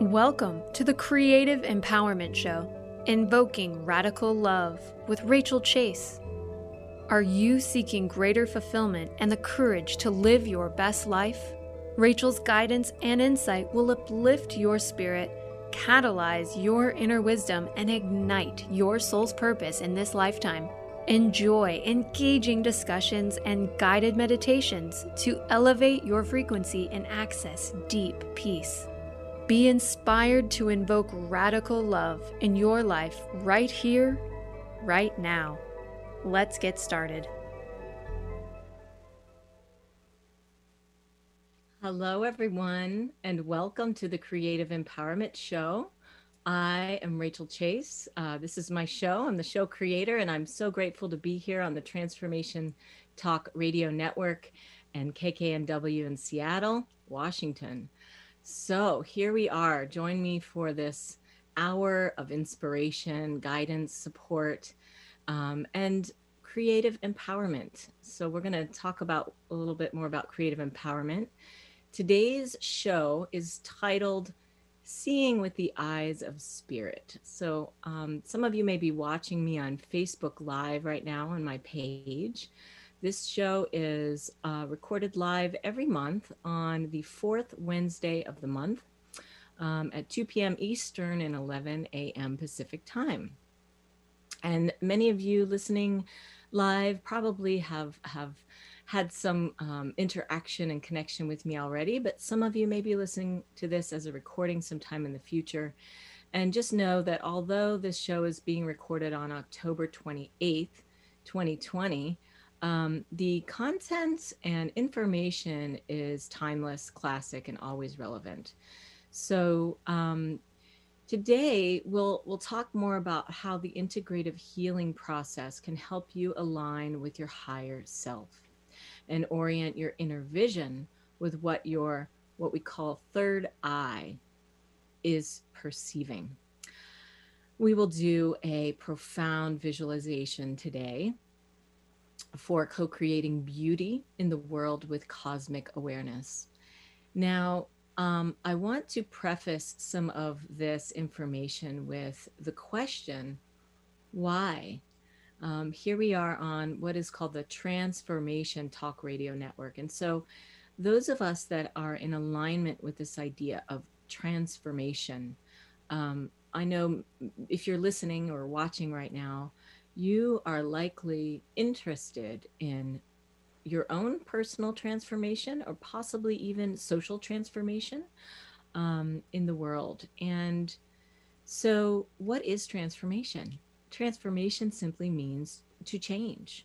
Welcome to the Creative Empowerment Show, Invoking Radical Love with Rachel Chase. Are you seeking greater fulfillment and the courage to live your best life? Rachel's guidance and insight will uplift your spirit, catalyze your inner wisdom, and ignite your soul's purpose in this lifetime. Enjoy engaging discussions and guided meditations to elevate your frequency and access deep peace. Be inspired to invoke radical love in your life right here, right now. Let's get started. Hello, everyone, and welcome to the Creative Empowerment Show. I am Rachel Chase. Uh, this is my show. I'm the show creator, and I'm so grateful to be here on the Transformation Talk Radio Network and KKNW in Seattle, Washington. So here we are. Join me for this hour of inspiration, guidance, support, um, and creative empowerment. So we're going to talk about a little bit more about creative empowerment. Today's show is titled Seeing with the Eyes of Spirit. So um, some of you may be watching me on Facebook Live right now on my page. This show is uh, recorded live every month on the fourth Wednesday of the month um, at 2 p.m. Eastern and 11 a.m. Pacific time. And many of you listening live probably have have had some um, interaction and connection with me already, but some of you may be listening to this as a recording sometime in the future. And just know that although this show is being recorded on October 28th, 2020, um, the content and information is timeless, classic, and always relevant. So um, today we'll we'll talk more about how the integrative healing process can help you align with your higher self and orient your inner vision with what your what we call third eye is perceiving. We will do a profound visualization today for co creating beauty in the world with cosmic awareness. Now, um, I want to preface some of this information with the question why? Um, here we are on what is called the Transformation Talk Radio Network. And so, those of us that are in alignment with this idea of transformation, um, I know if you're listening or watching right now, you are likely interested in your own personal transformation or possibly even social transformation um, in the world. And so, what is transformation? Transformation simply means to change.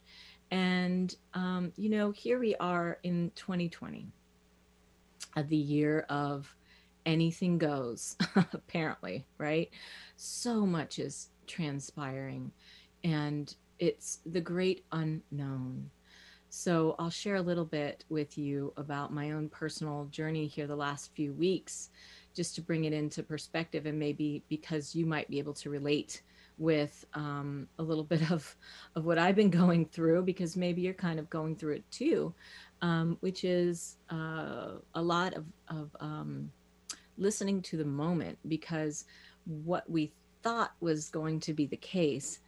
And, um, you know, here we are in 2020, uh, the year of anything goes, apparently, right? So much is transpiring and it's the great unknown. So, I'll share a little bit with you about my own personal journey here the last few weeks, just to bring it into perspective, and maybe because you might be able to relate with um, a little bit of, of what I've been going through, because maybe you're kind of going through it too, um, which is uh, a lot of, of um, listening to the moment, because what we thought was going to be the case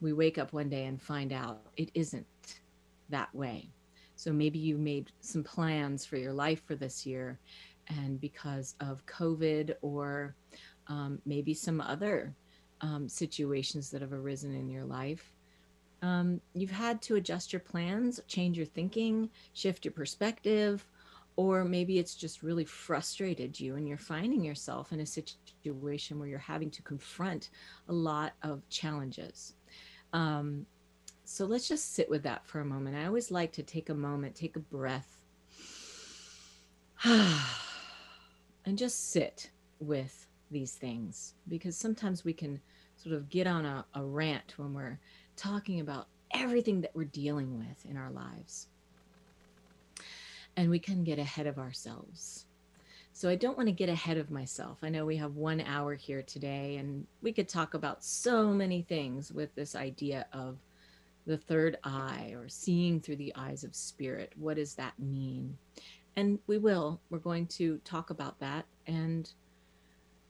we wake up one day and find out it isn't that way. So maybe you made some plans for your life for this year, and because of COVID or um, maybe some other um, situations that have arisen in your life, um, you've had to adjust your plans, change your thinking, shift your perspective, or maybe it's just really frustrated you and you're finding yourself in a situation where you're having to confront a lot of challenges. Um, so let's just sit with that for a moment. I always like to take a moment, take a breath, and just sit with these things because sometimes we can sort of get on a, a rant when we're talking about everything that we're dealing with in our lives. And we can get ahead of ourselves. So I don't want to get ahead of myself. I know we have one hour here today, and we could talk about so many things with this idea of the third eye or seeing through the eyes of spirit. What does that mean? And we will. We're going to talk about that. And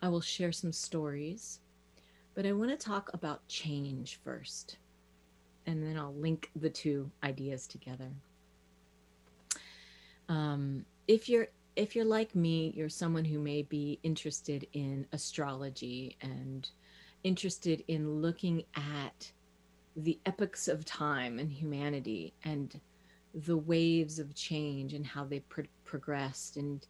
I will share some stories, but I want to talk about change first, and then I'll link the two ideas together. Um, if you're if you're like me, you're someone who may be interested in astrology and interested in looking at the epochs of time and humanity and the waves of change and how they pro- progressed. And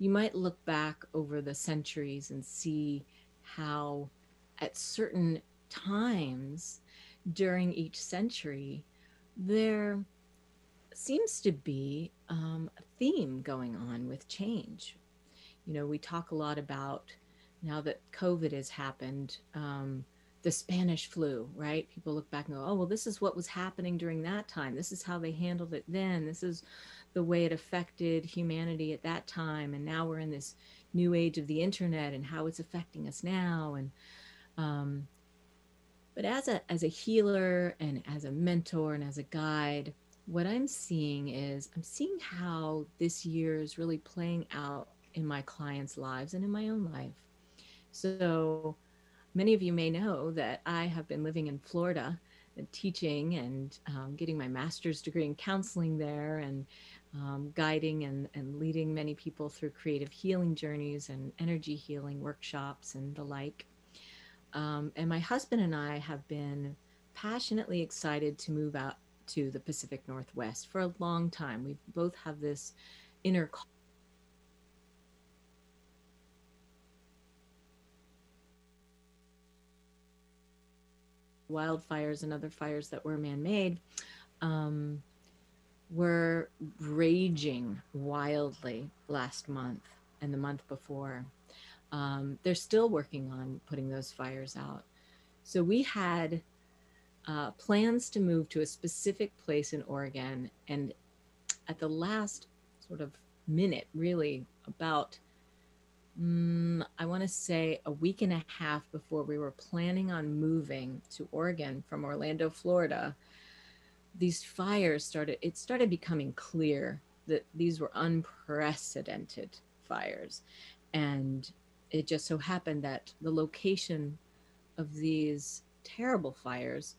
you might look back over the centuries and see how, at certain times during each century, there seems to be um, a theme going on with change. You know, we talk a lot about now that COVID has happened, um, the Spanish flu, right? People look back and go, oh, well, this is what was happening during that time. This is how they handled it then. This is the way it affected humanity at that time. And now we're in this new age of the internet and how it's affecting us now. And, um, but as a, as a healer and as a mentor and as a guide, what I'm seeing is I'm seeing how this year is really playing out in my clients' lives and in my own life. So, many of you may know that I have been living in Florida and teaching and um, getting my master's degree in counseling there and um, guiding and, and leading many people through creative healing journeys and energy healing workshops and the like. Um, and my husband and I have been passionately excited to move out to the Pacific Northwest for a long time. We both have this inner wildfires and other fires that were man-made um, were raging wildly last month and the month before. Um, they're still working on putting those fires out. So we had uh, plans to move to a specific place in Oregon. And at the last sort of minute, really about, um, I want to say a week and a half before we were planning on moving to Oregon from Orlando, Florida, these fires started, it started becoming clear that these were unprecedented fires. And it just so happened that the location of these terrible fires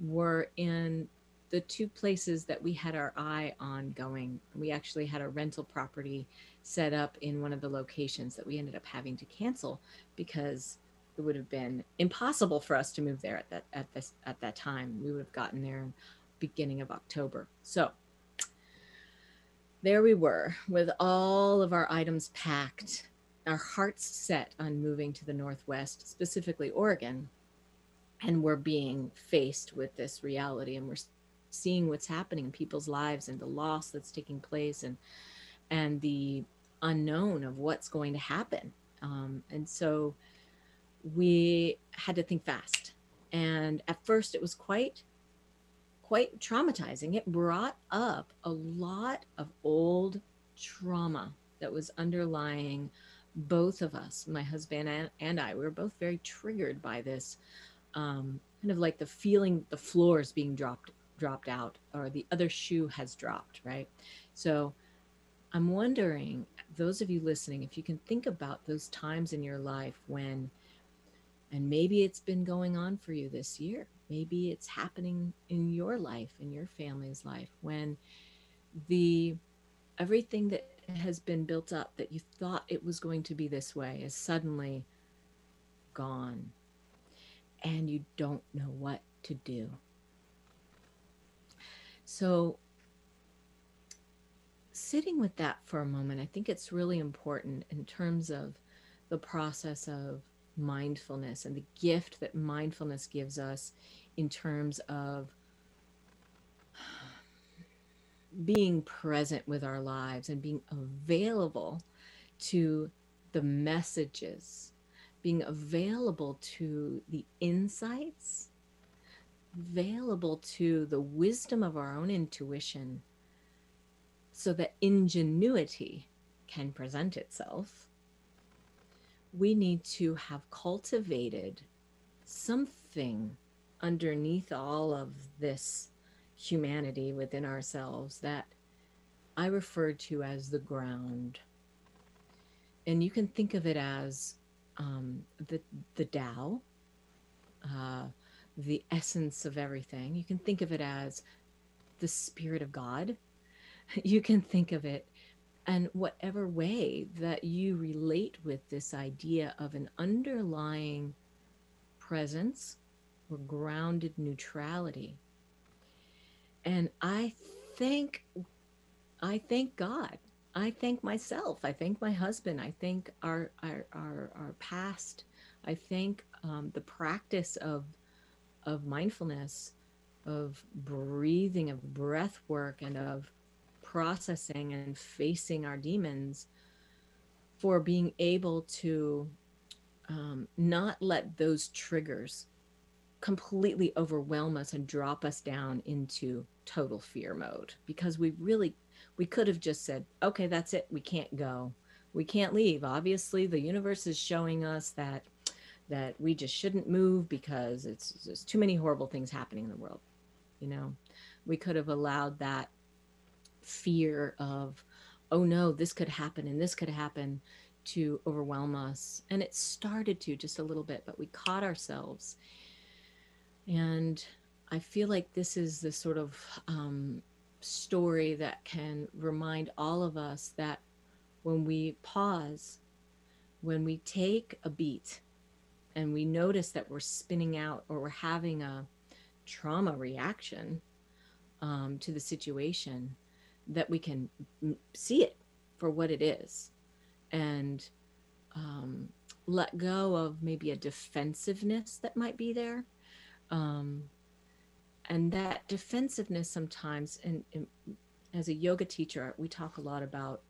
were in the two places that we had our eye on going. We actually had a rental property set up in one of the locations that we ended up having to cancel because it would have been impossible for us to move there at that at this at that time. We would have gotten there in beginning of October. So there we were with all of our items packed, our hearts set on moving to the Northwest, specifically Oregon and we're being faced with this reality and we're seeing what's happening in people's lives and the loss that's taking place and and the unknown of what's going to happen. Um, and so we had to think fast. And at first it was quite quite traumatizing. It brought up a lot of old trauma that was underlying both of us my husband and, and i. We were both very triggered by this um, kind of like the feeling the floor is being dropped dropped out or the other shoe has dropped right? So i'm wondering those of you listening if you can think about those times in your life when and maybe it's been going on for you this year maybe it's happening in your life in your family's life when the everything that has been built up that you thought it was going to be this way is suddenly gone and you don't know what to do. So, sitting with that for a moment, I think it's really important in terms of the process of mindfulness and the gift that mindfulness gives us in terms of being present with our lives and being available to the messages being available to the insights, available to the wisdom of our own intuition, so that ingenuity can present itself, we need to have cultivated something underneath all of this humanity within ourselves that I refer to as the ground. And you can think of it as um, the the Tao, uh, the essence of everything. You can think of it as the spirit of God. You can think of it and whatever way that you relate with this idea of an underlying presence or grounded neutrality. And I thank I thank God. I thank myself. I thank my husband. I thank our our our, our past. I thank um, the practice of of mindfulness, of breathing, of breath work, and of processing and facing our demons for being able to um, not let those triggers completely overwhelm us and drop us down into total fear mode because we really we could have just said okay that's it. We can't go. We can't leave. Obviously the universe is showing us that that we just shouldn't move because it's there's too many horrible things happening in the world you know? We could have allowed that fear of oh no this could happen and this could happen to overwhelm us. And it started to just a little bit but we caught ourselves. And i feel like this is the sort of um, story that can remind all of us that when we pause when we take a beat and we notice that we're spinning out or we're having a trauma reaction um, to the situation that we can see it for what it is and um, let go of maybe a defensiveness that might be there. Um, and that defensiveness sometimes, and, and as a yoga teacher, we talk a lot about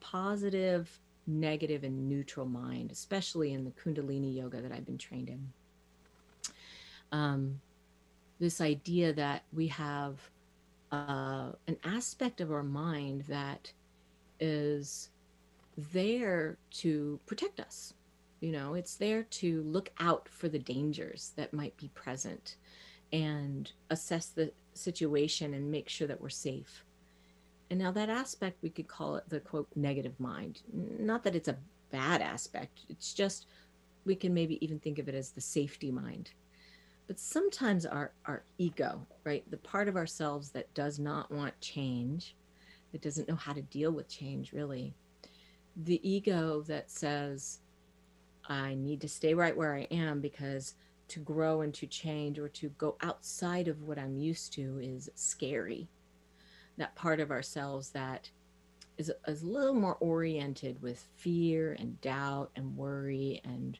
positive, negative, and neutral mind, especially in the Kundalini yoga that I've been trained in. Um, this idea that we have uh, an aspect of our mind that is there to protect us. You know, it's there to look out for the dangers that might be present and assess the situation and make sure that we're safe. And now, that aspect, we could call it the quote negative mind. Not that it's a bad aspect, it's just we can maybe even think of it as the safety mind but sometimes our our ego right the part of ourselves that does not want change that doesn't know how to deal with change really the ego that says i need to stay right where i am because to grow and to change or to go outside of what i'm used to is scary that part of ourselves that is, is a little more oriented with fear and doubt and worry and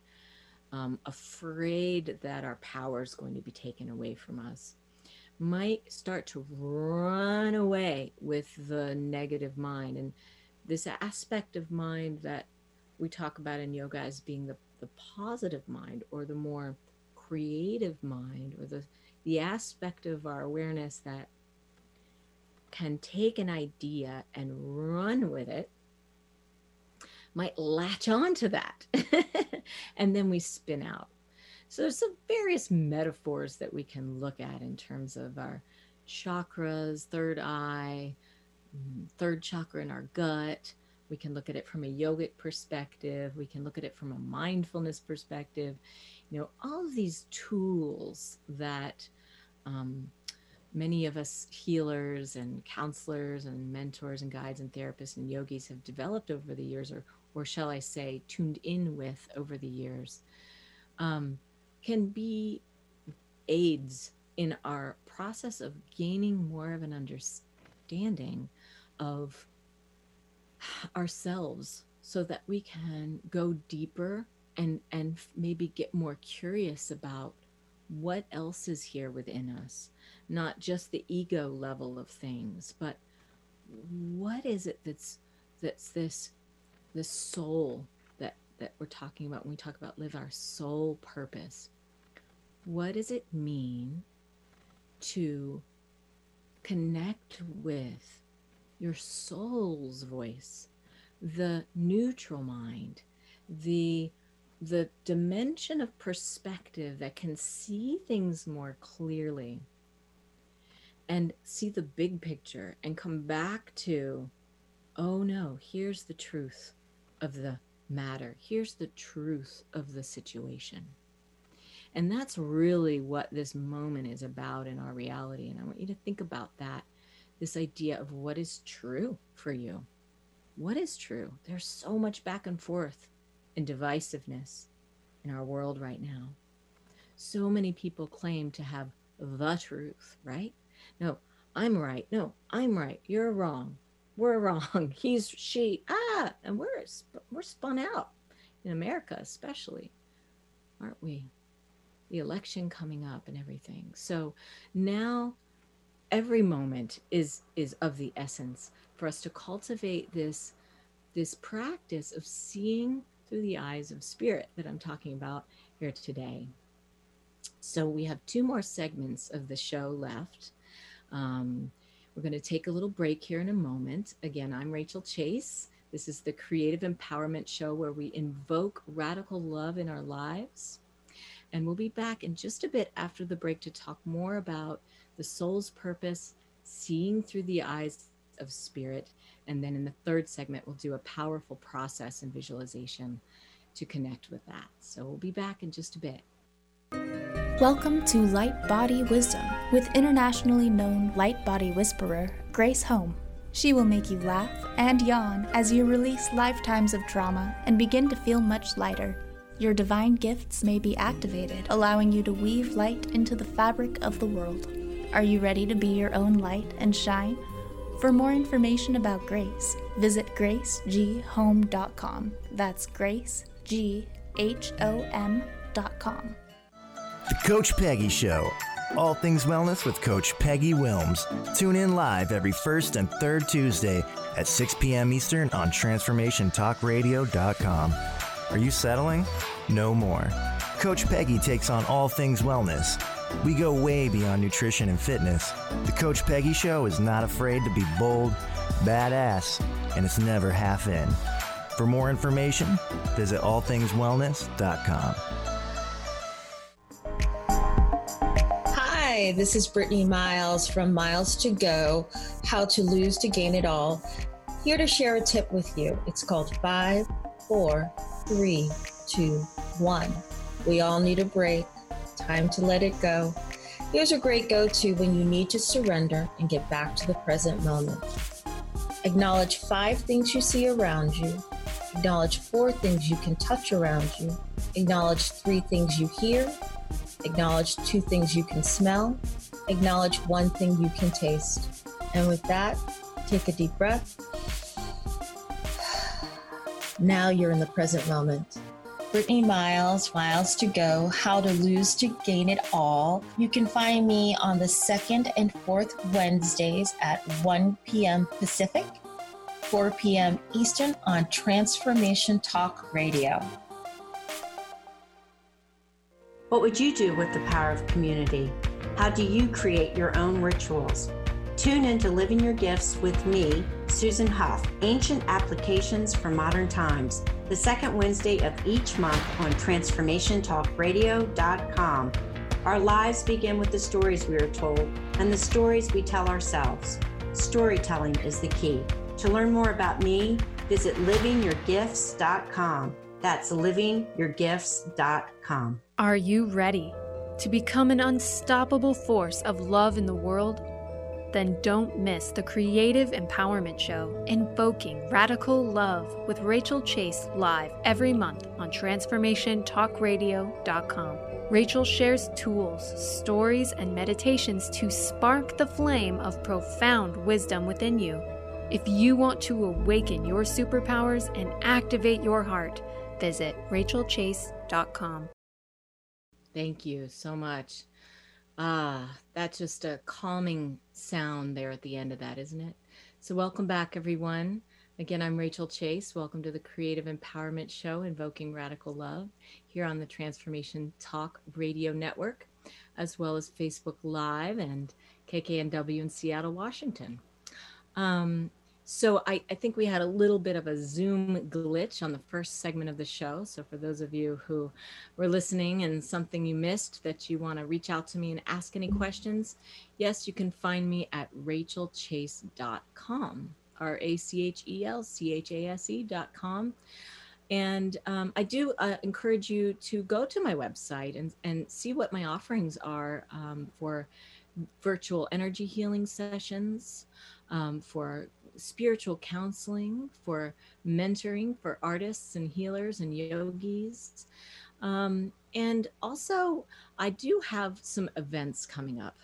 um, afraid that our power is going to be taken away from us, might start to run away with the negative mind. And this aspect of mind that we talk about in yoga as being the, the positive mind or the more creative mind or the, the aspect of our awareness that can take an idea and run with it might latch on to that. and then we spin out. So there's some various metaphors that we can look at in terms of our chakras, third eye, mm, third chakra in our gut. We can look at it from a yogic perspective. We can look at it from a mindfulness perspective. You know, all of these tools that um, many of us healers and counselors and mentors and guides and therapists and yogis have developed over the years are or shall I say, tuned in with over the years, um, can be aids in our process of gaining more of an understanding of ourselves so that we can go deeper and and maybe get more curious about what else is here within us not just the ego level of things but what is it that's that's this the soul that that we're talking about when we talk about live our soul purpose? What does it mean to connect with your soul's voice the neutral mind the the dimension of perspective that can see things more clearly and see the big picture and come back to oh no here's the truth of the matter. Here's the truth of the situation. And that's really what this moment is about in our reality. And I want you to think about that this idea of what is true for you. What is true? There's so much back and forth and divisiveness in our world right now. So many people claim to have the truth, right? No, I'm right. No, I'm right. You're wrong. We're wrong. He's she. Ah, and we're we're spun out in America, especially, aren't we? The election coming up and everything. So now, every moment is is of the essence for us to cultivate this this practice of seeing through the eyes of spirit that I'm talking about here today. So we have two more segments of the show left. Um, we're going to take a little break here in a moment. Again, I'm Rachel Chase. This is the Creative Empowerment Show where we invoke radical love in our lives. And we'll be back in just a bit after the break to talk more about the soul's purpose, seeing through the eyes of spirit. And then in the third segment, we'll do a powerful process and visualization to connect with that. So we'll be back in just a bit. Welcome to Light Body Wisdom with internationally known light body whisperer Grace Home. She will make you laugh and yawn as you release lifetimes of trauma and begin to feel much lighter. Your divine gifts may be activated, allowing you to weave light into the fabric of the world. Are you ready to be your own light and shine? For more information about Grace, visit graceghome.com. That's grace, G H O M.com. The Coach Peggy Show. All things wellness with Coach Peggy Wilms. Tune in live every first and third Tuesday at 6 p.m. Eastern on TransformationTalkRadio.com. Are you settling? No more. Coach Peggy takes on all things wellness. We go way beyond nutrition and fitness. The Coach Peggy Show is not afraid to be bold, badass, and it's never half in. For more information, visit allthingswellness.com. Hi, this is Brittany Miles from Miles to Go How to Lose to Gain It All. Here to share a tip with you. It's called five, four, three, two, one. We all need a break. Time to let it go. Here's a great go to when you need to surrender and get back to the present moment. Acknowledge five things you see around you. Acknowledge four things you can touch around you. Acknowledge three things you hear Acknowledge two things you can smell. Acknowledge one thing you can taste. And with that, take a deep breath. Now you're in the present moment. Brittany Miles, Miles to Go, How to Lose to Gain It All. You can find me on the second and fourth Wednesdays at 1 p.m. Pacific, 4 p.m. Eastern on Transformation Talk Radio. What would you do with the power of community? How do you create your own rituals? Tune in to Living Your Gifts with me, Susan Huff, Ancient Applications for Modern Times, the second Wednesday of each month on TransformationTalkRadio.com. Our lives begin with the stories we are told and the stories we tell ourselves. Storytelling is the key. To learn more about me, visit livingyourgifts.com. That's livingyourgifts.com. Are you ready to become an unstoppable force of love in the world? Then don't miss the Creative Empowerment Show, Invoking Radical Love with Rachel Chase live every month on TransformationTalkRadio.com. Rachel shares tools, stories, and meditations to spark the flame of profound wisdom within you. If you want to awaken your superpowers and activate your heart, visit rachelchase.com. Thank you so much. Ah, that's just a calming sound there at the end of that, isn't it? So, welcome back, everyone. Again, I'm Rachel Chase. Welcome to the Creative Empowerment Show, Invoking Radical Love, here on the Transformation Talk Radio Network, as well as Facebook Live and KKNW in Seattle, Washington. Um, so I, I, think we had a little bit of a Zoom glitch on the first segment of the show. So for those of you who were listening and something you missed that you want to reach out to me and ask any questions, yes, you can find me at rachelchase.com, R A C H E L C H A S E.com. And um, I do uh, encourage you to go to my website and, and see what my offerings are um, for virtual energy healing sessions, um, for spiritual counseling, for mentoring for artists and healers and yogis. Um, and also, I do have some events coming up.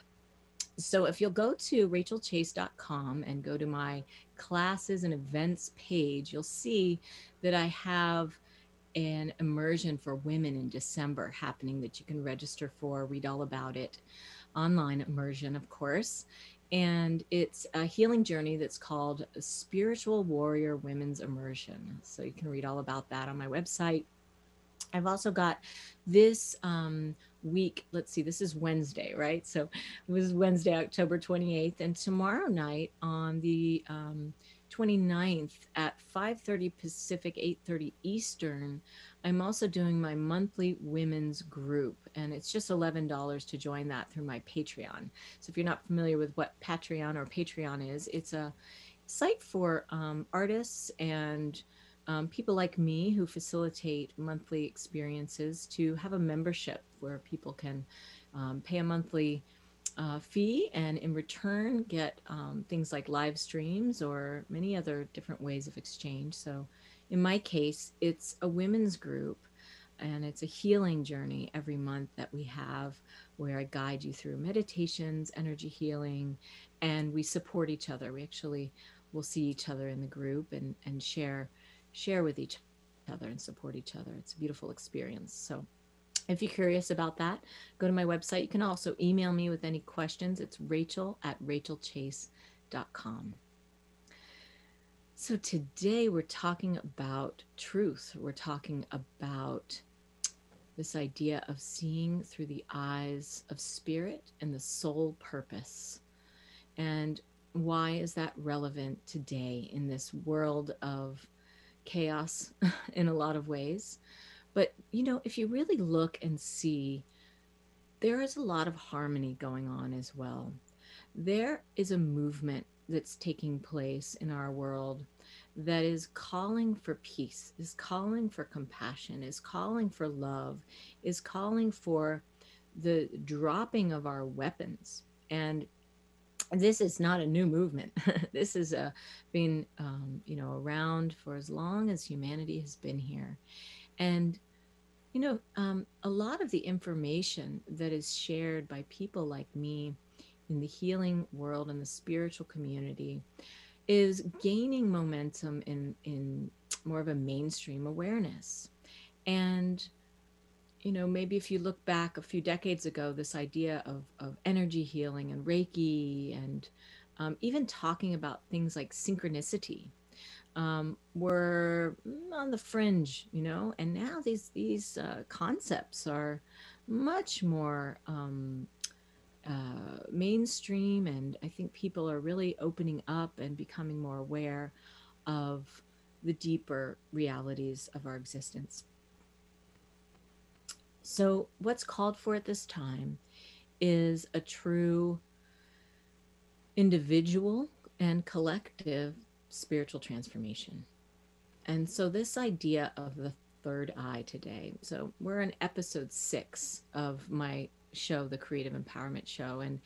So if you'll go to rachelchase.com and go to my classes and events page, you'll see that I have an immersion for women in December happening that you can register for, read all about it. Online immersion, of course. And it's a healing journey that's called Spiritual Warrior Women's Immersion. So you can read all about that on my website. I've also got this um, week, let's see, this is Wednesday, right? So it was Wednesday, October 28th. And tomorrow night on the um, 29th at 5.30 Pacific, 8.30 Eastern, I'm also doing my monthly women's group. And it's just $11 to join that through my Patreon. So if you're not familiar with what Patreon or Patreon is, it's a site for um, artists and um, people like me who facilitate monthly experiences to have a membership where people can um, pay a monthly uh, fee and in return get um, things like live streams or many other different ways of exchange. So, in my case, it's a women's group and it's a healing journey every month that we have where I guide you through meditations, energy healing, and we support each other. We actually will see each other in the group and, and share share with each other and support each other. It's a beautiful experience. So if you're curious about that, go to my website. You can also email me with any questions. It's rachel at rachelchase.com. So today we're talking about truth. We're talking about this idea of seeing through the eyes of spirit and the soul purpose. And why is that relevant today in this world of chaos in a lot of ways? But, you know, if you really look and see, there is a lot of harmony going on as well. There is a movement that's taking place in our world that is calling for peace, is calling for compassion, is calling for love, is calling for the dropping of our weapons. And this is not a new movement. this has uh, been, um, you know, around for as long as humanity has been here. And, you know, um, a lot of the information that is shared by people like me in the healing world and the spiritual community is gaining momentum in, in more of a mainstream awareness. And, you know, maybe if you look back a few decades ago, this idea of, of energy healing and Reiki and um, even talking about things like synchronicity um, were on the fringe, you know, and now these these uh, concepts are much more um, uh, mainstream, and I think people are really opening up and becoming more aware of the deeper realities of our existence. So, what's called for at this time is a true individual and collective spiritual transformation. And so, this idea of the third eye today. So, we're in episode six of my show, the Creative Empowerment Show. And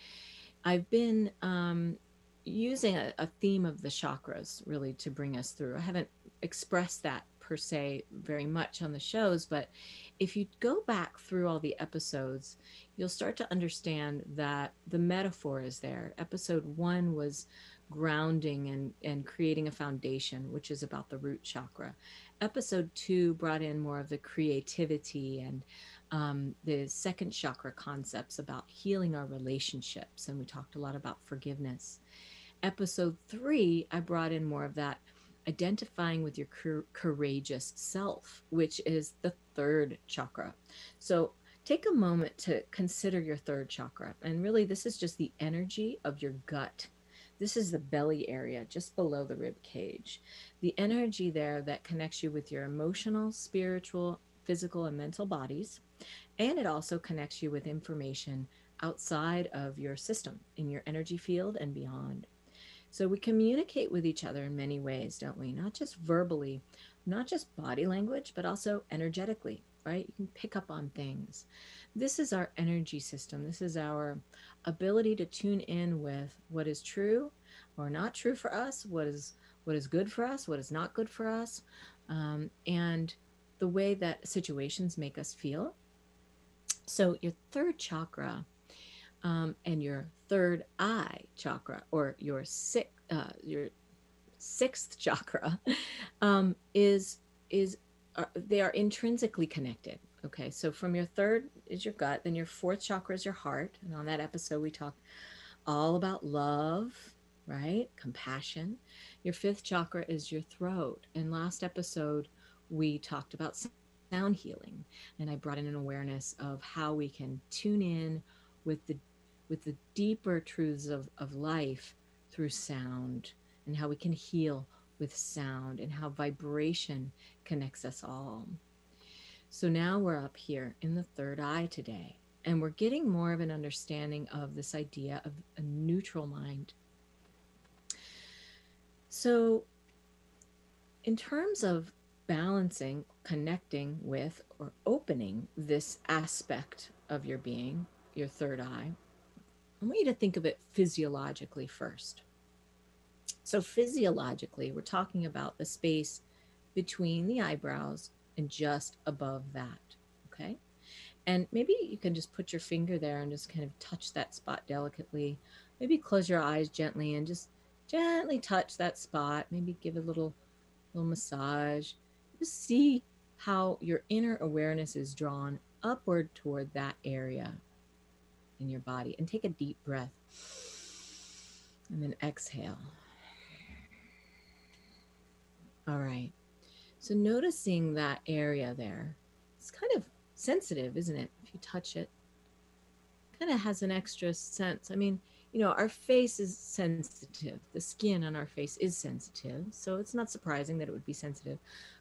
I've been um, using a, a theme of the chakras really to bring us through. I haven't expressed that per se very much on the shows, but if you go back through all the episodes, you'll start to understand that the metaphor is there. Episode one was grounding and, and creating a foundation, which is about the root chakra. Episode two brought in more of the creativity and um, the second chakra concepts about healing our relationships. And we talked a lot about forgiveness. Episode three, I brought in more of that identifying with your courageous self, which is the third chakra. So take a moment to consider your third chakra. And really, this is just the energy of your gut. This is the belly area just below the rib cage. The energy there that connects you with your emotional, spiritual, physical, and mental bodies. And it also connects you with information outside of your system, in your energy field and beyond. So we communicate with each other in many ways, don't we? Not just verbally, not just body language, but also energetically, right? You can pick up on things. This is our energy system. This is our ability to tune in with what is true or not true for us, what is what is good for us, what is not good for us, um, and the way that situations make us feel. So your third chakra um, and your third eye chakra, or your sixth, uh, your sixth chakra, um, is is they are intrinsically connected. Okay, so from your third is your gut, then your fourth chakra is your heart, and on that episode we talked all about love, right? Compassion. Your fifth chakra is your throat, and last episode we talked about sound healing, and I brought in an awareness of how we can tune in with the with the deeper truths of, of life through sound and how we can heal with sound and how vibration connects us all. So now we're up here in the third eye today, and we're getting more of an understanding of this idea of a neutral mind. So, in terms of balancing, connecting with, or opening this aspect of your being, your third eye, I want you to think of it physiologically first. So, physiologically, we're talking about the space between the eyebrows and just above that. Okay. And maybe you can just put your finger there and just kind of touch that spot delicately. Maybe close your eyes gently and just gently touch that spot. Maybe give a little little massage. Just see how your inner awareness is drawn upward toward that area in your body. And take a deep breath. And then exhale. All right. So noticing that area there, it's kind of sensitive, isn't it? If you touch it, kind of has an extra sense. I mean, you know, our face is sensitive. The skin on our face is sensitive. So it's not surprising that it would be sensitive.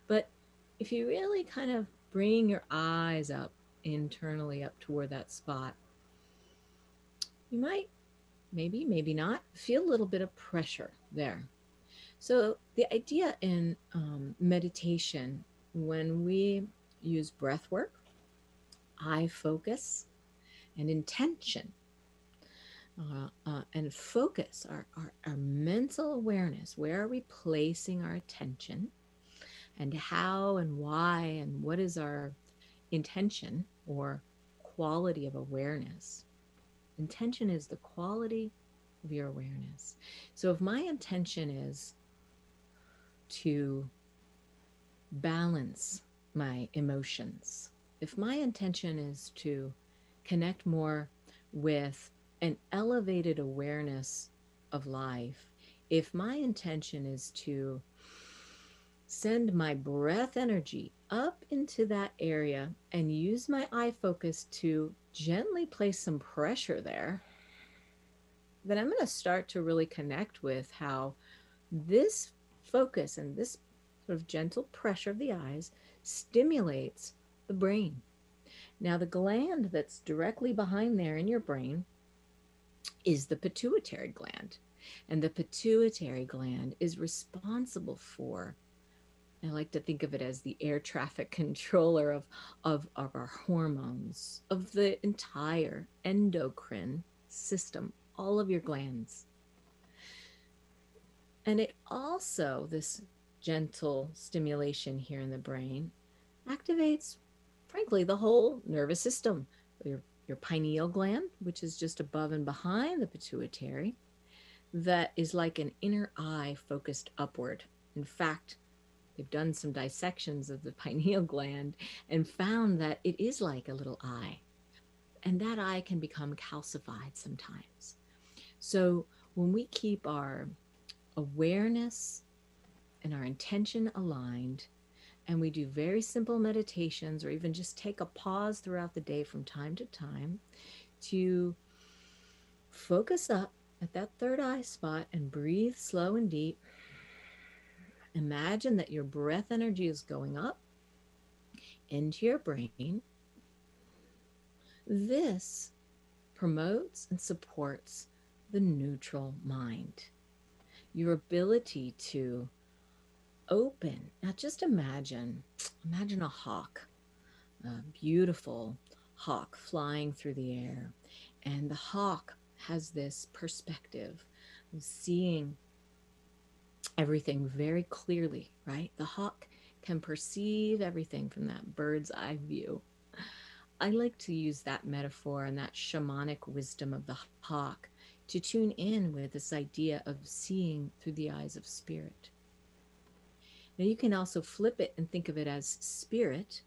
But if you really kind of bring your eyes up internally up toward that spot, you might, maybe, maybe not, feel a little bit of pressure there. So, the idea in um, meditation, when we use breath work, eye focus, and intention, uh, uh, and focus our, our, our mental awareness, where are we placing our attention, and how and why, and what is our intention or quality of awareness. Intention is the quality of your awareness. So, if my intention is to balance my emotions, if my intention is to connect more with an elevated awareness of life, if my intention is to send my breath energy up into that area and use my eye focus to gently place some pressure there, then I'm going to start to really connect with how this focus and this sort of gentle pressure of the eyes stimulates the brain. Now, the gland that's directly behind there in your brain is the pituitary gland. And the pituitary gland is responsible for, I like to think of it as the air traffic controller of, of, of our hormones, of the entire endocrine system, all of your glands. And it also, this gentle stimulation here in the brain, activates, frankly, the whole nervous system. Your, your pineal gland, which is just above and behind the pituitary, that is like an inner eye focused upward. In fact, they've done some dissections of the pineal gland and found that it is like a little eye. And that eye can become calcified sometimes. So when we keep our awareness and our intention aligned, and we do very simple meditations or even just take a pause throughout the day from time to time to focus up at that third eye spot and breathe slow and deep. Imagine that your breath energy is going up into your brain. This promotes and supports the neutral mind your ability to open. Now just imagine, imagine a hawk, a beautiful hawk flying through the air. And the hawk has this perspective of seeing everything very clearly, right? The hawk can perceive everything from that bird's eye view. I like to use that metaphor and that shamanic wisdom of the hawk to tune in with this idea of seeing through the eyes of spirit. Now, you can also flip it and think of it as spirit,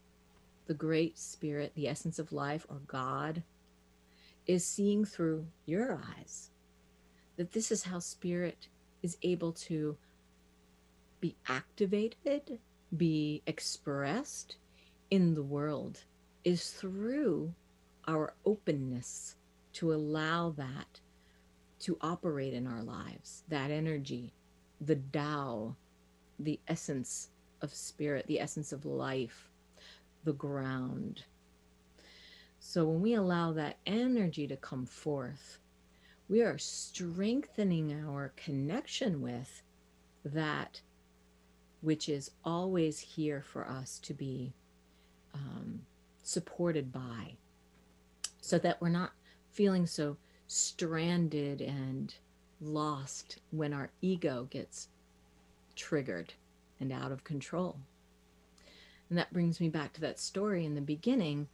the great spirit, the essence of life, or God, is seeing through your eyes. That this is how spirit is able to be activated, be expressed in the world, is through our openness to allow that to operate in our lives, that energy, the Tao, the essence of spirit, the essence of life, the ground. So when we allow that energy to come forth, we are strengthening our connection with that which is always here for us to be um, supported by, so that we're not feeling so stranded and lost when our ego gets triggered and out of control. And that brings me back to that story in the beginning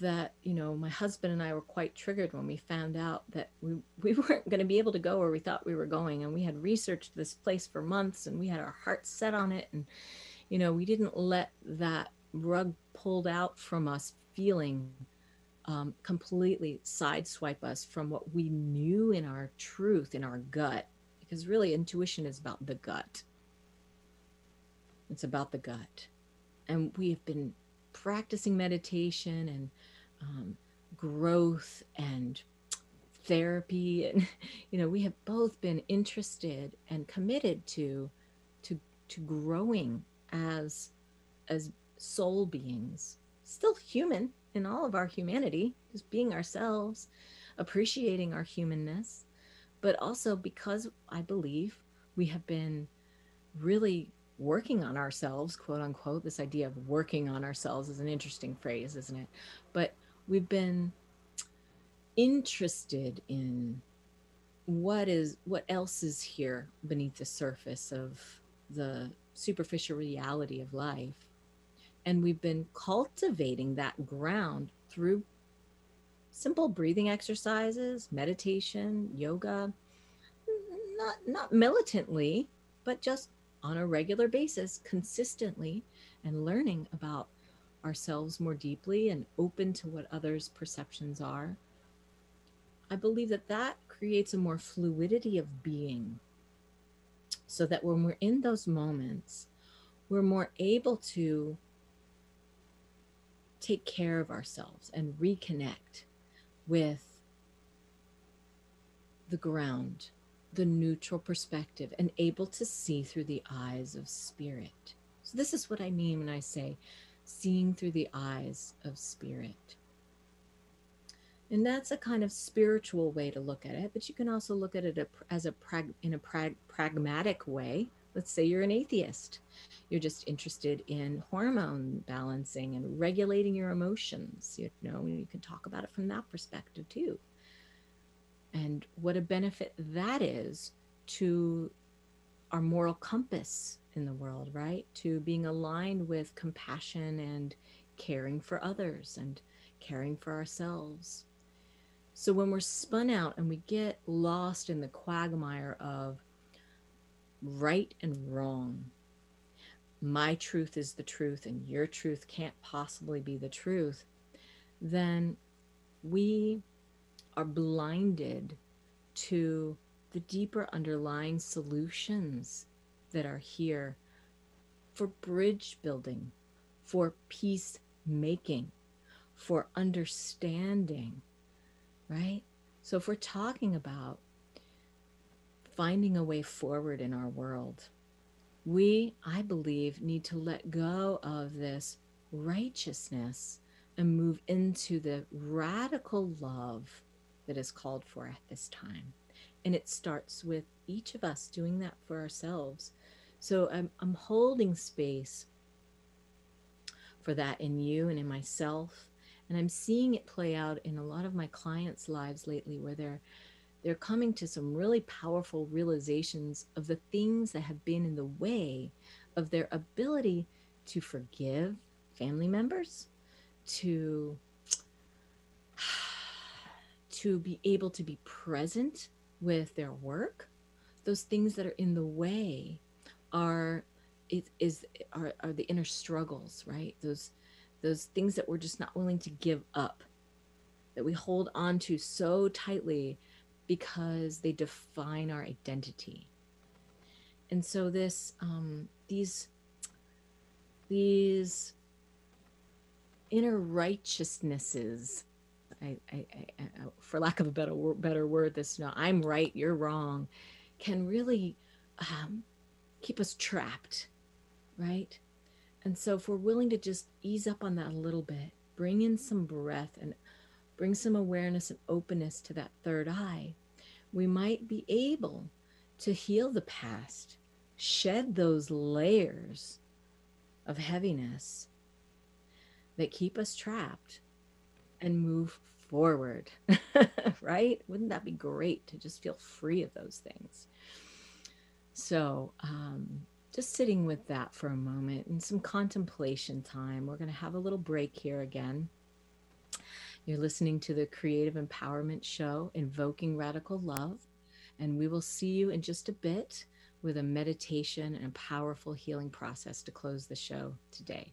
that, you know, my husband and I were quite triggered when we found out that we, we weren't going to be able to go where we thought we were going. And we had researched this place for months and we had our hearts set on it. And, you know, we didn't let that rug pulled out from us feeling um, completely sideswipe us from what we knew in our truth, in our gut. Because really, intuition is about the gut. It's about the gut. And we have been practicing meditation and um, growth and therapy and you know we have both been interested and committed to to to growing as as soul beings. Still human in all of our humanity, just being ourselves, appreciating our humanness, but also because I believe we have been really working on ourselves, quote unquote. This idea of working on ourselves is an interesting phrase, isn't it? But we've been interested in what is what else is here beneath the surface of the superficial reality of life and we've been cultivating that ground through simple breathing exercises, meditation, yoga, not not militantly, but just on a regular basis, consistently and learning about ourselves more deeply and open to what others' perceptions are. I believe that that creates a more fluidity of being so that when we're in those moments, we're more able to take care of ourselves and reconnect with the ground, the neutral perspective, and able to see through the eyes of spirit. So, this is what I mean when I say seeing through the eyes of spirit. And that's a kind of spiritual way to look at it, but you can also look at it as a prag- in a prag- pragmatic way let's say you're an atheist you're just interested in hormone balancing and regulating your emotions you know you can talk about it from that perspective too and what a benefit that is to our moral compass in the world right to being aligned with compassion and caring for others and caring for ourselves so when we're spun out and we get lost in the quagmire of right and wrong. My truth is the truth, and your truth can't possibly be the truth, then we are blinded to the deeper underlying solutions that are here for bridge building, for peace making, for understanding, right? So, if we're talking about finding a way forward in our world. We, I believe, need to let go of this righteousness and move into the radical love that is called for at this time. And it starts with each of us doing that for ourselves So I'm, I'm holding space for that in you and in myself. And I'm seeing it play out in a lot of my clients' lives lately where they're they're coming to some really powerful realizations of the things that have been in the way of their ability to forgive family members, to to be able to be present with their work. Those things that are in the way are it is are, are the inner struggles, right? Those those things that we're just not willing to give up, that we hold on to so tightly because they define our identity. And so this um, these these inner righteousnesses I, I, I, for lack of a better better word this no i'm right you're wrong can really um, keep us trapped right? And so if we're willing to just ease up on that a little bit bring in some breath and bring some awareness and openness to that third eye we might be able to heal the past shed those layers of heaviness that keep us trapped and move forward, right? Wouldn't that be great to just feel free of those things? So, um, just sitting with that for a moment and some contemplation time. We're going to have a little break here again. You're listening to the Creative Empowerment Show, Invoking Radical Love. And we will see you in just a bit with a meditation and a powerful healing process to close the show today.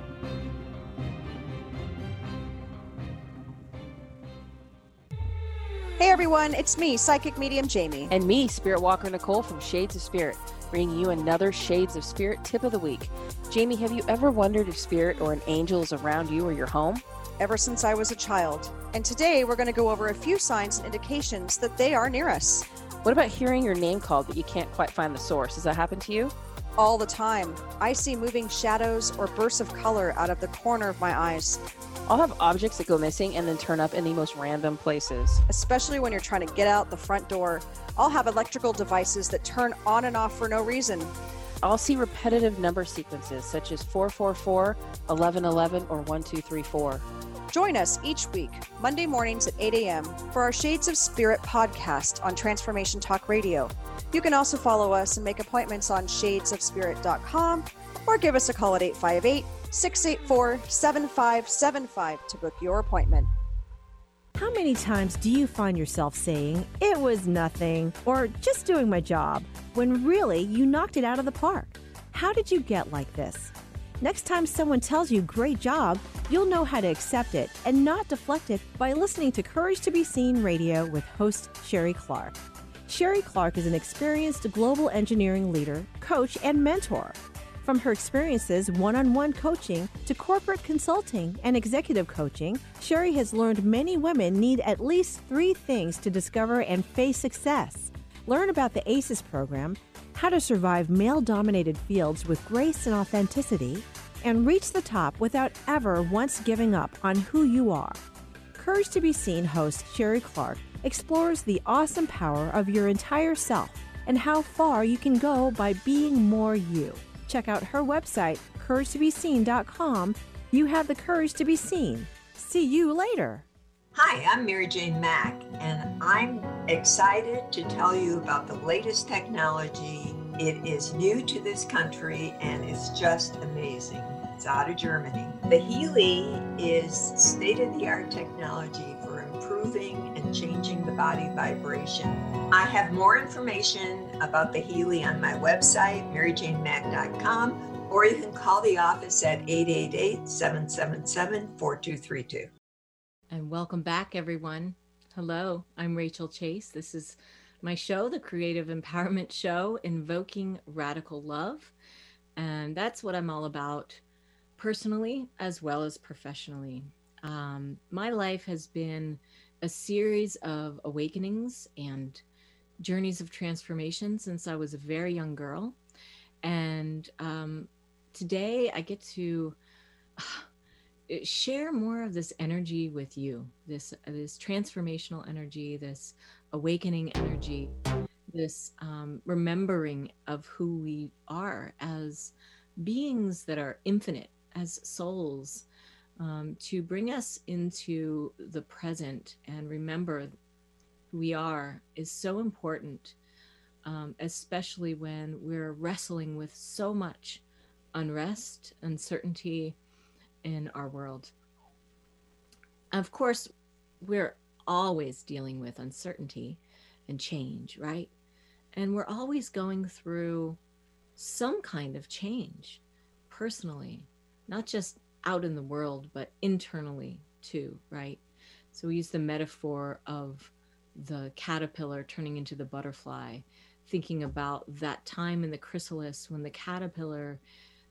Hey everyone, it's me, Psychic Medium Jamie. And me, Spirit Walker Nicole from Shades of Spirit, bringing you another Shades of Spirit tip of the week. Jamie, have you ever wondered if spirit or an angel is around you or your home? Ever since I was a child. And today we're going to go over a few signs and indications that they are near us. What about hearing your name called but you can't quite find the source? Does that happen to you? All the time. I see moving shadows or bursts of color out of the corner of my eyes. I'll have objects that go missing and then turn up in the most random places. Especially when you're trying to get out the front door. I'll have electrical devices that turn on and off for no reason. I'll see repetitive number sequences such as 444, 1111, or 1234. Join us each week, Monday mornings at 8 a.m., for our Shades of Spirit podcast on Transformation Talk Radio. You can also follow us and make appointments on shadesofspirit.com or give us a call at 858 684 7575 to book your appointment. How many times do you find yourself saying, it was nothing, or just doing my job, when really you knocked it out of the park? How did you get like this? Next time someone tells you great job, you'll know how to accept it and not deflect it by listening to Courage to Be Seen radio with host Sherry Clark. Sherry Clark is an experienced global engineering leader, coach, and mentor. From her experiences one on one coaching to corporate consulting and executive coaching, Sherry has learned many women need at least three things to discover and face success. Learn about the ACES program, how to survive male dominated fields with grace and authenticity, and reach the top without ever once giving up on who you are. Courage to Be Seen host Sherry Clark explores the awesome power of your entire self and how far you can go by being more you. Check out her website, couragetobeseen.com. You have the courage to be seen. See you later. Hi, I'm Mary Jane Mack, and I'm excited to tell you about the latest technology. It is new to this country and it's just amazing. It's out of Germany. The Healy is state of the art technology for improving and changing the body vibration. I have more information about the Healy on my website, maryjanemack.com, or you can call the office at 888 777 4232. And welcome back, everyone. Hello, I'm Rachel Chase. This is my show, the Creative Empowerment Show, Invoking Radical Love. And that's what I'm all about personally as well as professionally. Um, my life has been a series of awakenings and journeys of transformation since I was a very young girl. And um, today I get to uh, share more of this energy with you this this transformational energy this awakening energy, this um, remembering of who we are as beings that are infinite, as souls, um, to bring us into the present and remember we are is so important, um, especially when we're wrestling with so much unrest, uncertainty in our world. Of course, we're always dealing with uncertainty and change, right? And we're always going through some kind of change personally, not just out in the world, but internally too, right? So we use the metaphor of the caterpillar turning into the butterfly, thinking about that time in the chrysalis when the caterpillar,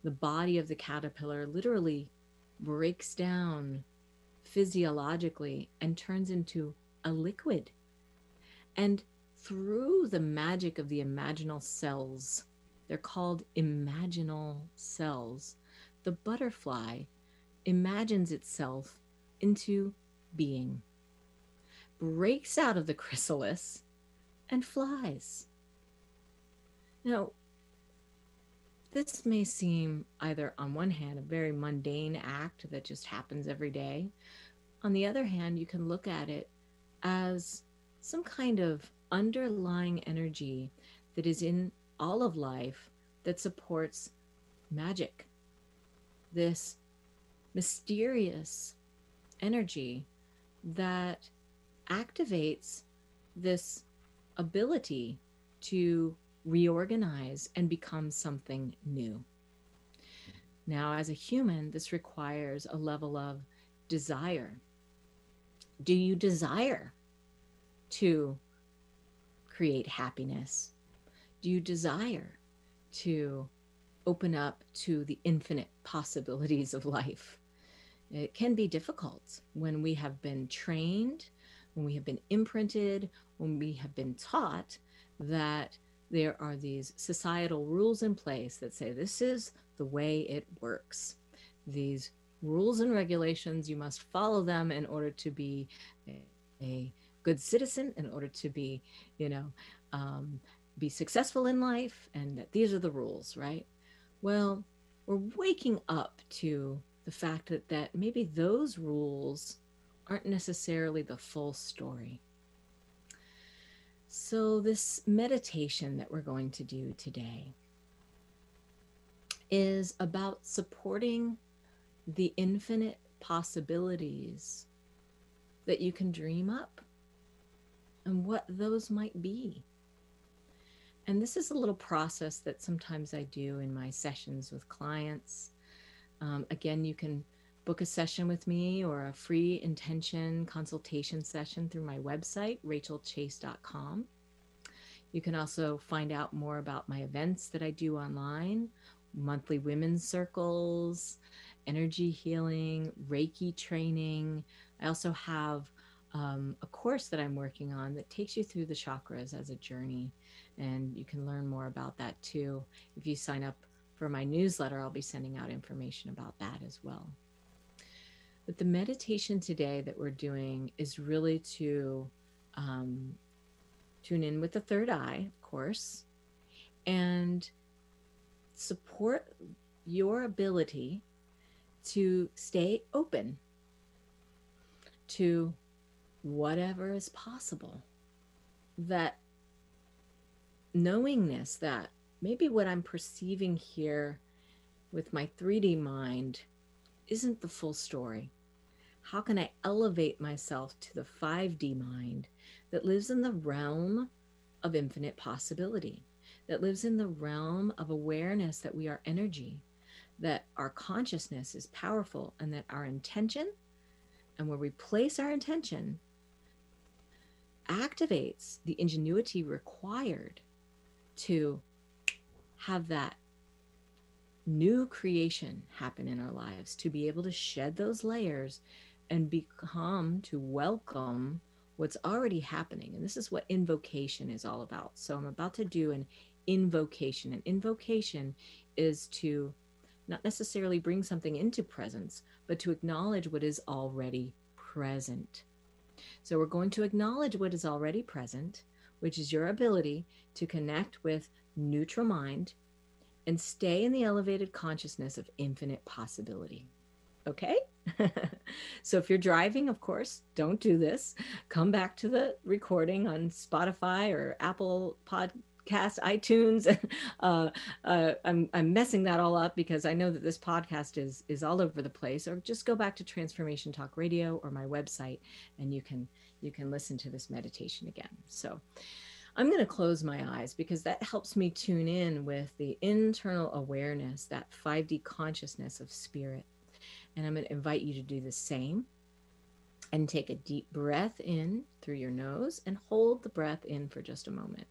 the body of the caterpillar literally breaks down physiologically and turns into a liquid. And through the magic of the imaginal cells, they're called imaginal cells, the butterfly imagines itself into being, breaks out of the chrysalis, and flies. Now, this may seem either on one hand a very mundane act that just happens every day. On the other hand, you can look at it as some kind of underlying energy that is in all of life that supports magic. This mysterious energy that activates this ability to reorganize and become something new. Now, as a human, this requires a level of desire. Do you desire to create happiness? Do you desire to open up to the infinite possibilities of life? It can be difficult when we have been trained, when we have been imprinted, when we have been taught that there are these societal rules in place that say this is the way it works. These rules and regulations, you must follow them in order to be a, a good citizen, in order to be, you know, um, be successful in life, and that these are the rules, right? Well, we're waking up to the fact that, that maybe those rules aren't necessarily the full story. So, this meditation that we're going to do today is about supporting the infinite possibilities that you can dream up and what those might be. And this is a little process that sometimes I do in my sessions with clients. Um, again, you can book a session with me or a free intention consultation session through my website, rachelchase.com. You can also find out more about my events that I do online monthly women's circles, energy healing, Reiki training. I also have um, a course that I'm working on that takes you through the chakras as a journey. And you can learn more about that too. If you sign up for my newsletter, I'll be sending out information about that as well. But the meditation today that we're doing is really to um, tune in with the third eye, of course, and support your ability to stay open to whatever is possible. That knowingness that maybe what I'm perceiving here with my 3D mind isn't the full story. How can I elevate myself to the 5D mind that lives in the realm of infinite possibility, that lives in the realm of awareness that we are energy, that our consciousness is powerful, and that our intention and where we place our intention activates the ingenuity required to have that new creation happen in our lives, to be able to shed those layers and become to welcome what's already happening. And this is what invocation is all about. So I'm about to do an invocation. An invocation is to not necessarily bring something into presence, but to acknowledge what is already present. So we're going to acknowledge what is already present, which is your ability to connect with neutral mind and stay in the elevated consciousness of infinite possibility. Okay? so if you're driving, of course, don't do this. Come back to the recording on Spotify or Apple Podcast, iTunes. uh, uh, I'm, I'm messing that all up because I know that this podcast is is all over the place. Or just go back to Transformation Talk Radio or my website, and you can you can listen to this meditation again. So. I'm going to close my eyes because that helps me tune in with the internal awareness, that 5D consciousness of spirit. And I'm going to invite you to do the same and take a deep breath in through your nose and hold the breath in for just a moment.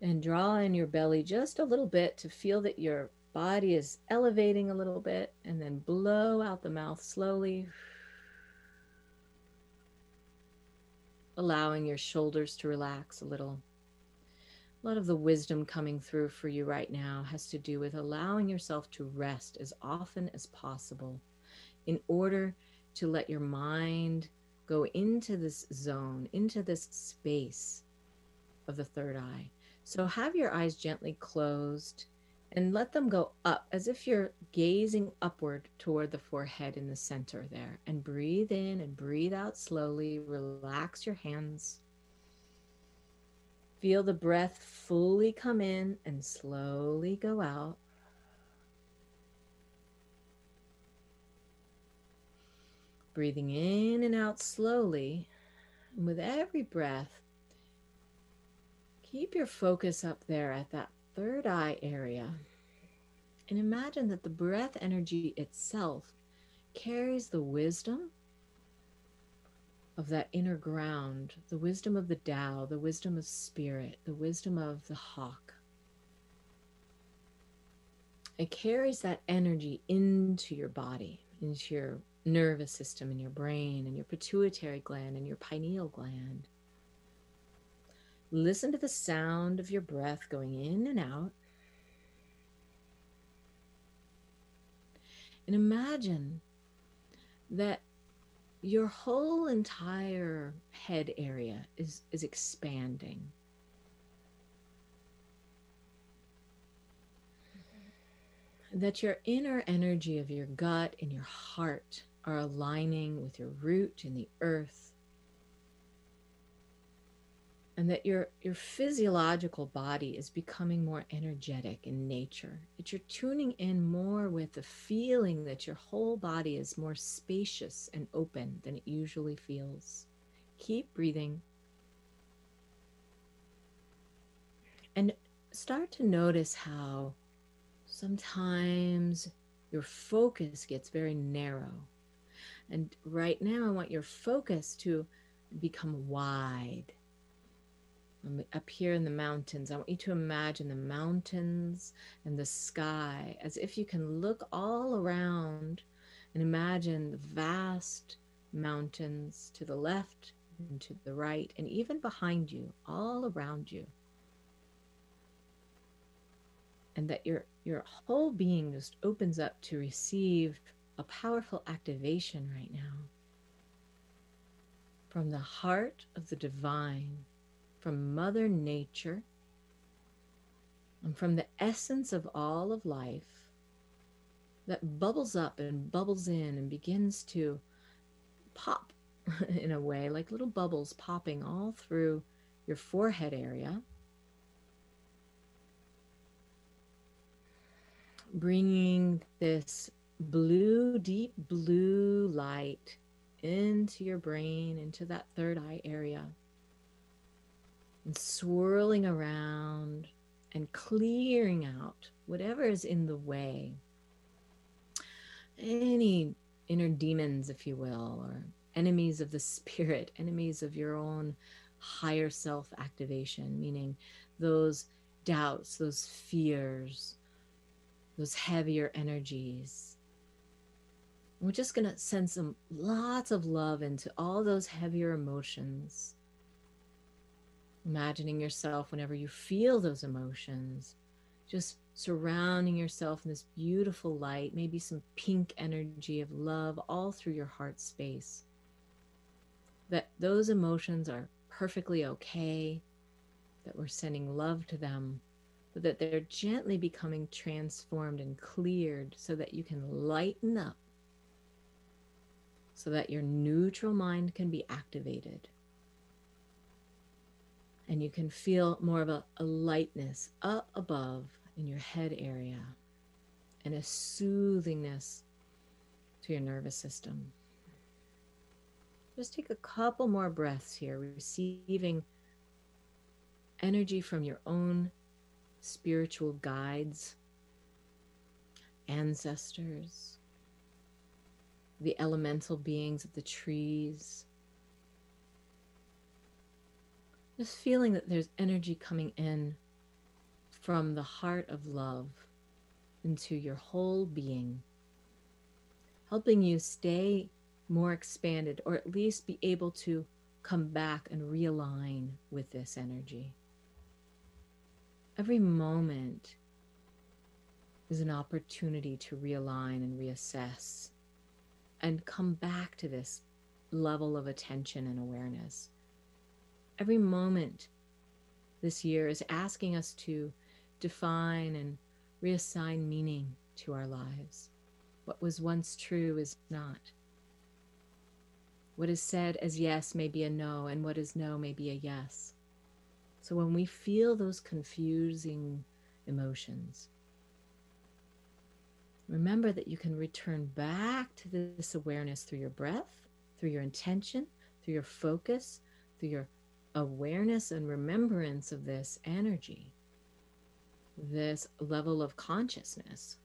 And draw in your belly just a little bit to feel that your body is elevating a little bit, and then blow out the mouth slowly. Allowing your shoulders to relax a little. A lot of the wisdom coming through for you right now has to do with allowing yourself to rest as often as possible in order to let your mind go into this zone, into this space of the third eye. So have your eyes gently closed and let them go up as if you're gazing upward toward the forehead in the center there. And breathe in and breathe out slowly. Relax your hands. Feel the breath fully come in and slowly go out. Breathing in and out slowly. And with every breath, keep your focus up there at that third eye area. And imagine that the breath energy itself carries the wisdom of that inner ground, the wisdom of the Tao, the wisdom of spirit, the wisdom of the hawk. It carries that energy into your body, into your nervous system, and your brain, and your pituitary gland, and your pineal gland. Listen to the sound of your breath going in and out. And imagine that your whole entire head area is is expanding. That your inner energy of your gut and your heart are aligning with your root in the earth and that your your physiological body is becoming more energetic in nature that you're tuning in more with the feeling that your whole body is more spacious and open than it usually feels. Keep breathing. And start to notice how sometimes your focus gets very narrow. And right now i want your focus to become wide up here in the mountains, I want you to imagine the mountains and the sky as if you can look all around and imagine the vast mountains to the left and to the right, and even behind you, all around you. And that your, your whole being just opens up to receive a powerful activation right now from the heart of the divine from Mother Nature and from the essence of all of life that bubbles up and bubbles in and begins to pop in a way, like little bubbles popping all through your forehead area. bringing this blue, deep blue light into your brain, into that third eye area, and swirling around and clearing out whatever is in the way. Any inner demons, if you will, or enemies of the spirit, enemies of your own higher self activation, meaning those doubts, those fears, those heavier energies. We're just going to send some lots of love into all those heavier emotions. Imagining yourself whenever you feel those emotions, just surrounding yourself in this beautiful light, maybe some pink energy of love all through your heart space. That those emotions are perfectly okay, that we're sending love to them, but that they're gently becoming transformed and cleared so that you can lighten up, so that your neutral mind can be activated and you can feel more of a, a lightness up above in your head area and a soothingness to your nervous system. Just take a couple more breaths here, receiving energy from your own spiritual guides, ancestors, the elemental beings of the trees, Just feeling that there's energy coming in from the heart of love into your whole being, helping you stay more expanded or at least be able to come back and realign with this energy. Every moment is an opportunity to realign and reassess and come back to this level of attention and awareness every moment this year is asking us to define and reassign meaning to our lives. What was once true is not. What is said as yes may be a no, and what is no may be a yes. So when we feel those confusing emotions, remember that you can return back to this awareness through your breath, through your intention, through your focus, through your awareness and remembrance of this energy, this level of consciousness,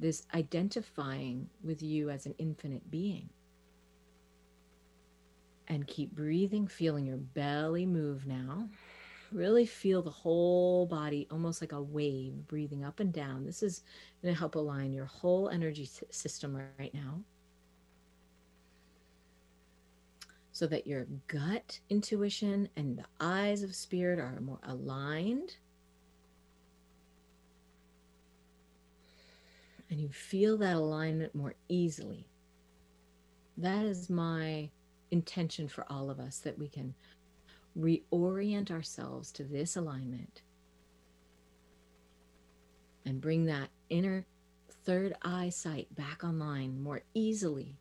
this identifying with you as an infinite being. And keep breathing, feeling your belly move now. Really feel the whole body almost like a wave breathing up and down. This is going to help align your whole energy system right now. So that your gut intuition and the eyes of spirit are more aligned. And you feel that alignment more easily. That is my intention for all of us that we can reorient ourselves to this alignment and bring that inner third eye sight back online more easily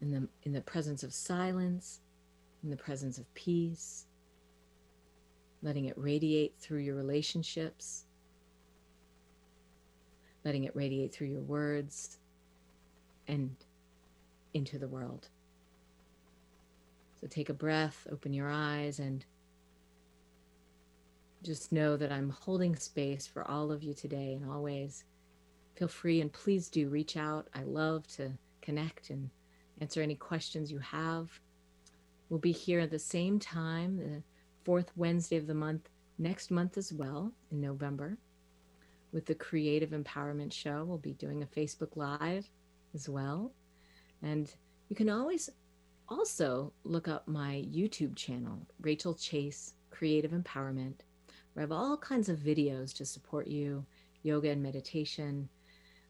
in the in the presence of silence, in the presence of peace, letting it radiate through your relationships, letting it radiate through your words and into the world. So take a breath, open your eyes, and just know that I'm holding space for all of you today and always. Feel free and please do reach out. I love to connect and answer any questions you have. We'll be here at the same time, the fourth Wednesday of the month, next month as well, in November, with the Creative Empowerment Show. We'll be doing a Facebook Live as well. And you can always also look up my YouTube channel, Rachel Chase Creative Empowerment, where I have all kinds of videos to support you, yoga and meditation.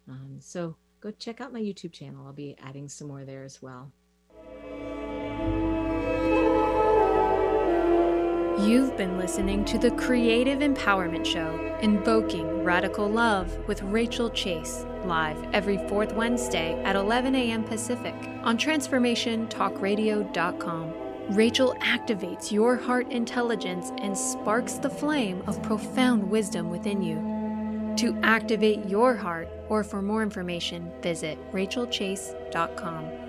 Um, so go check out my YouTube channel. I'll be adding some more there as well. You've been listening to the Creative Empowerment Show, Invoking Radical Love with Rachel Chase, live every fourth Wednesday at 11 a.m. Pacific on TransformationTalkRadio.com. Rachel activates your heart intelligence and sparks the flame of profound wisdom within you. To activate your heart, or for more information, visit rachelchase.com.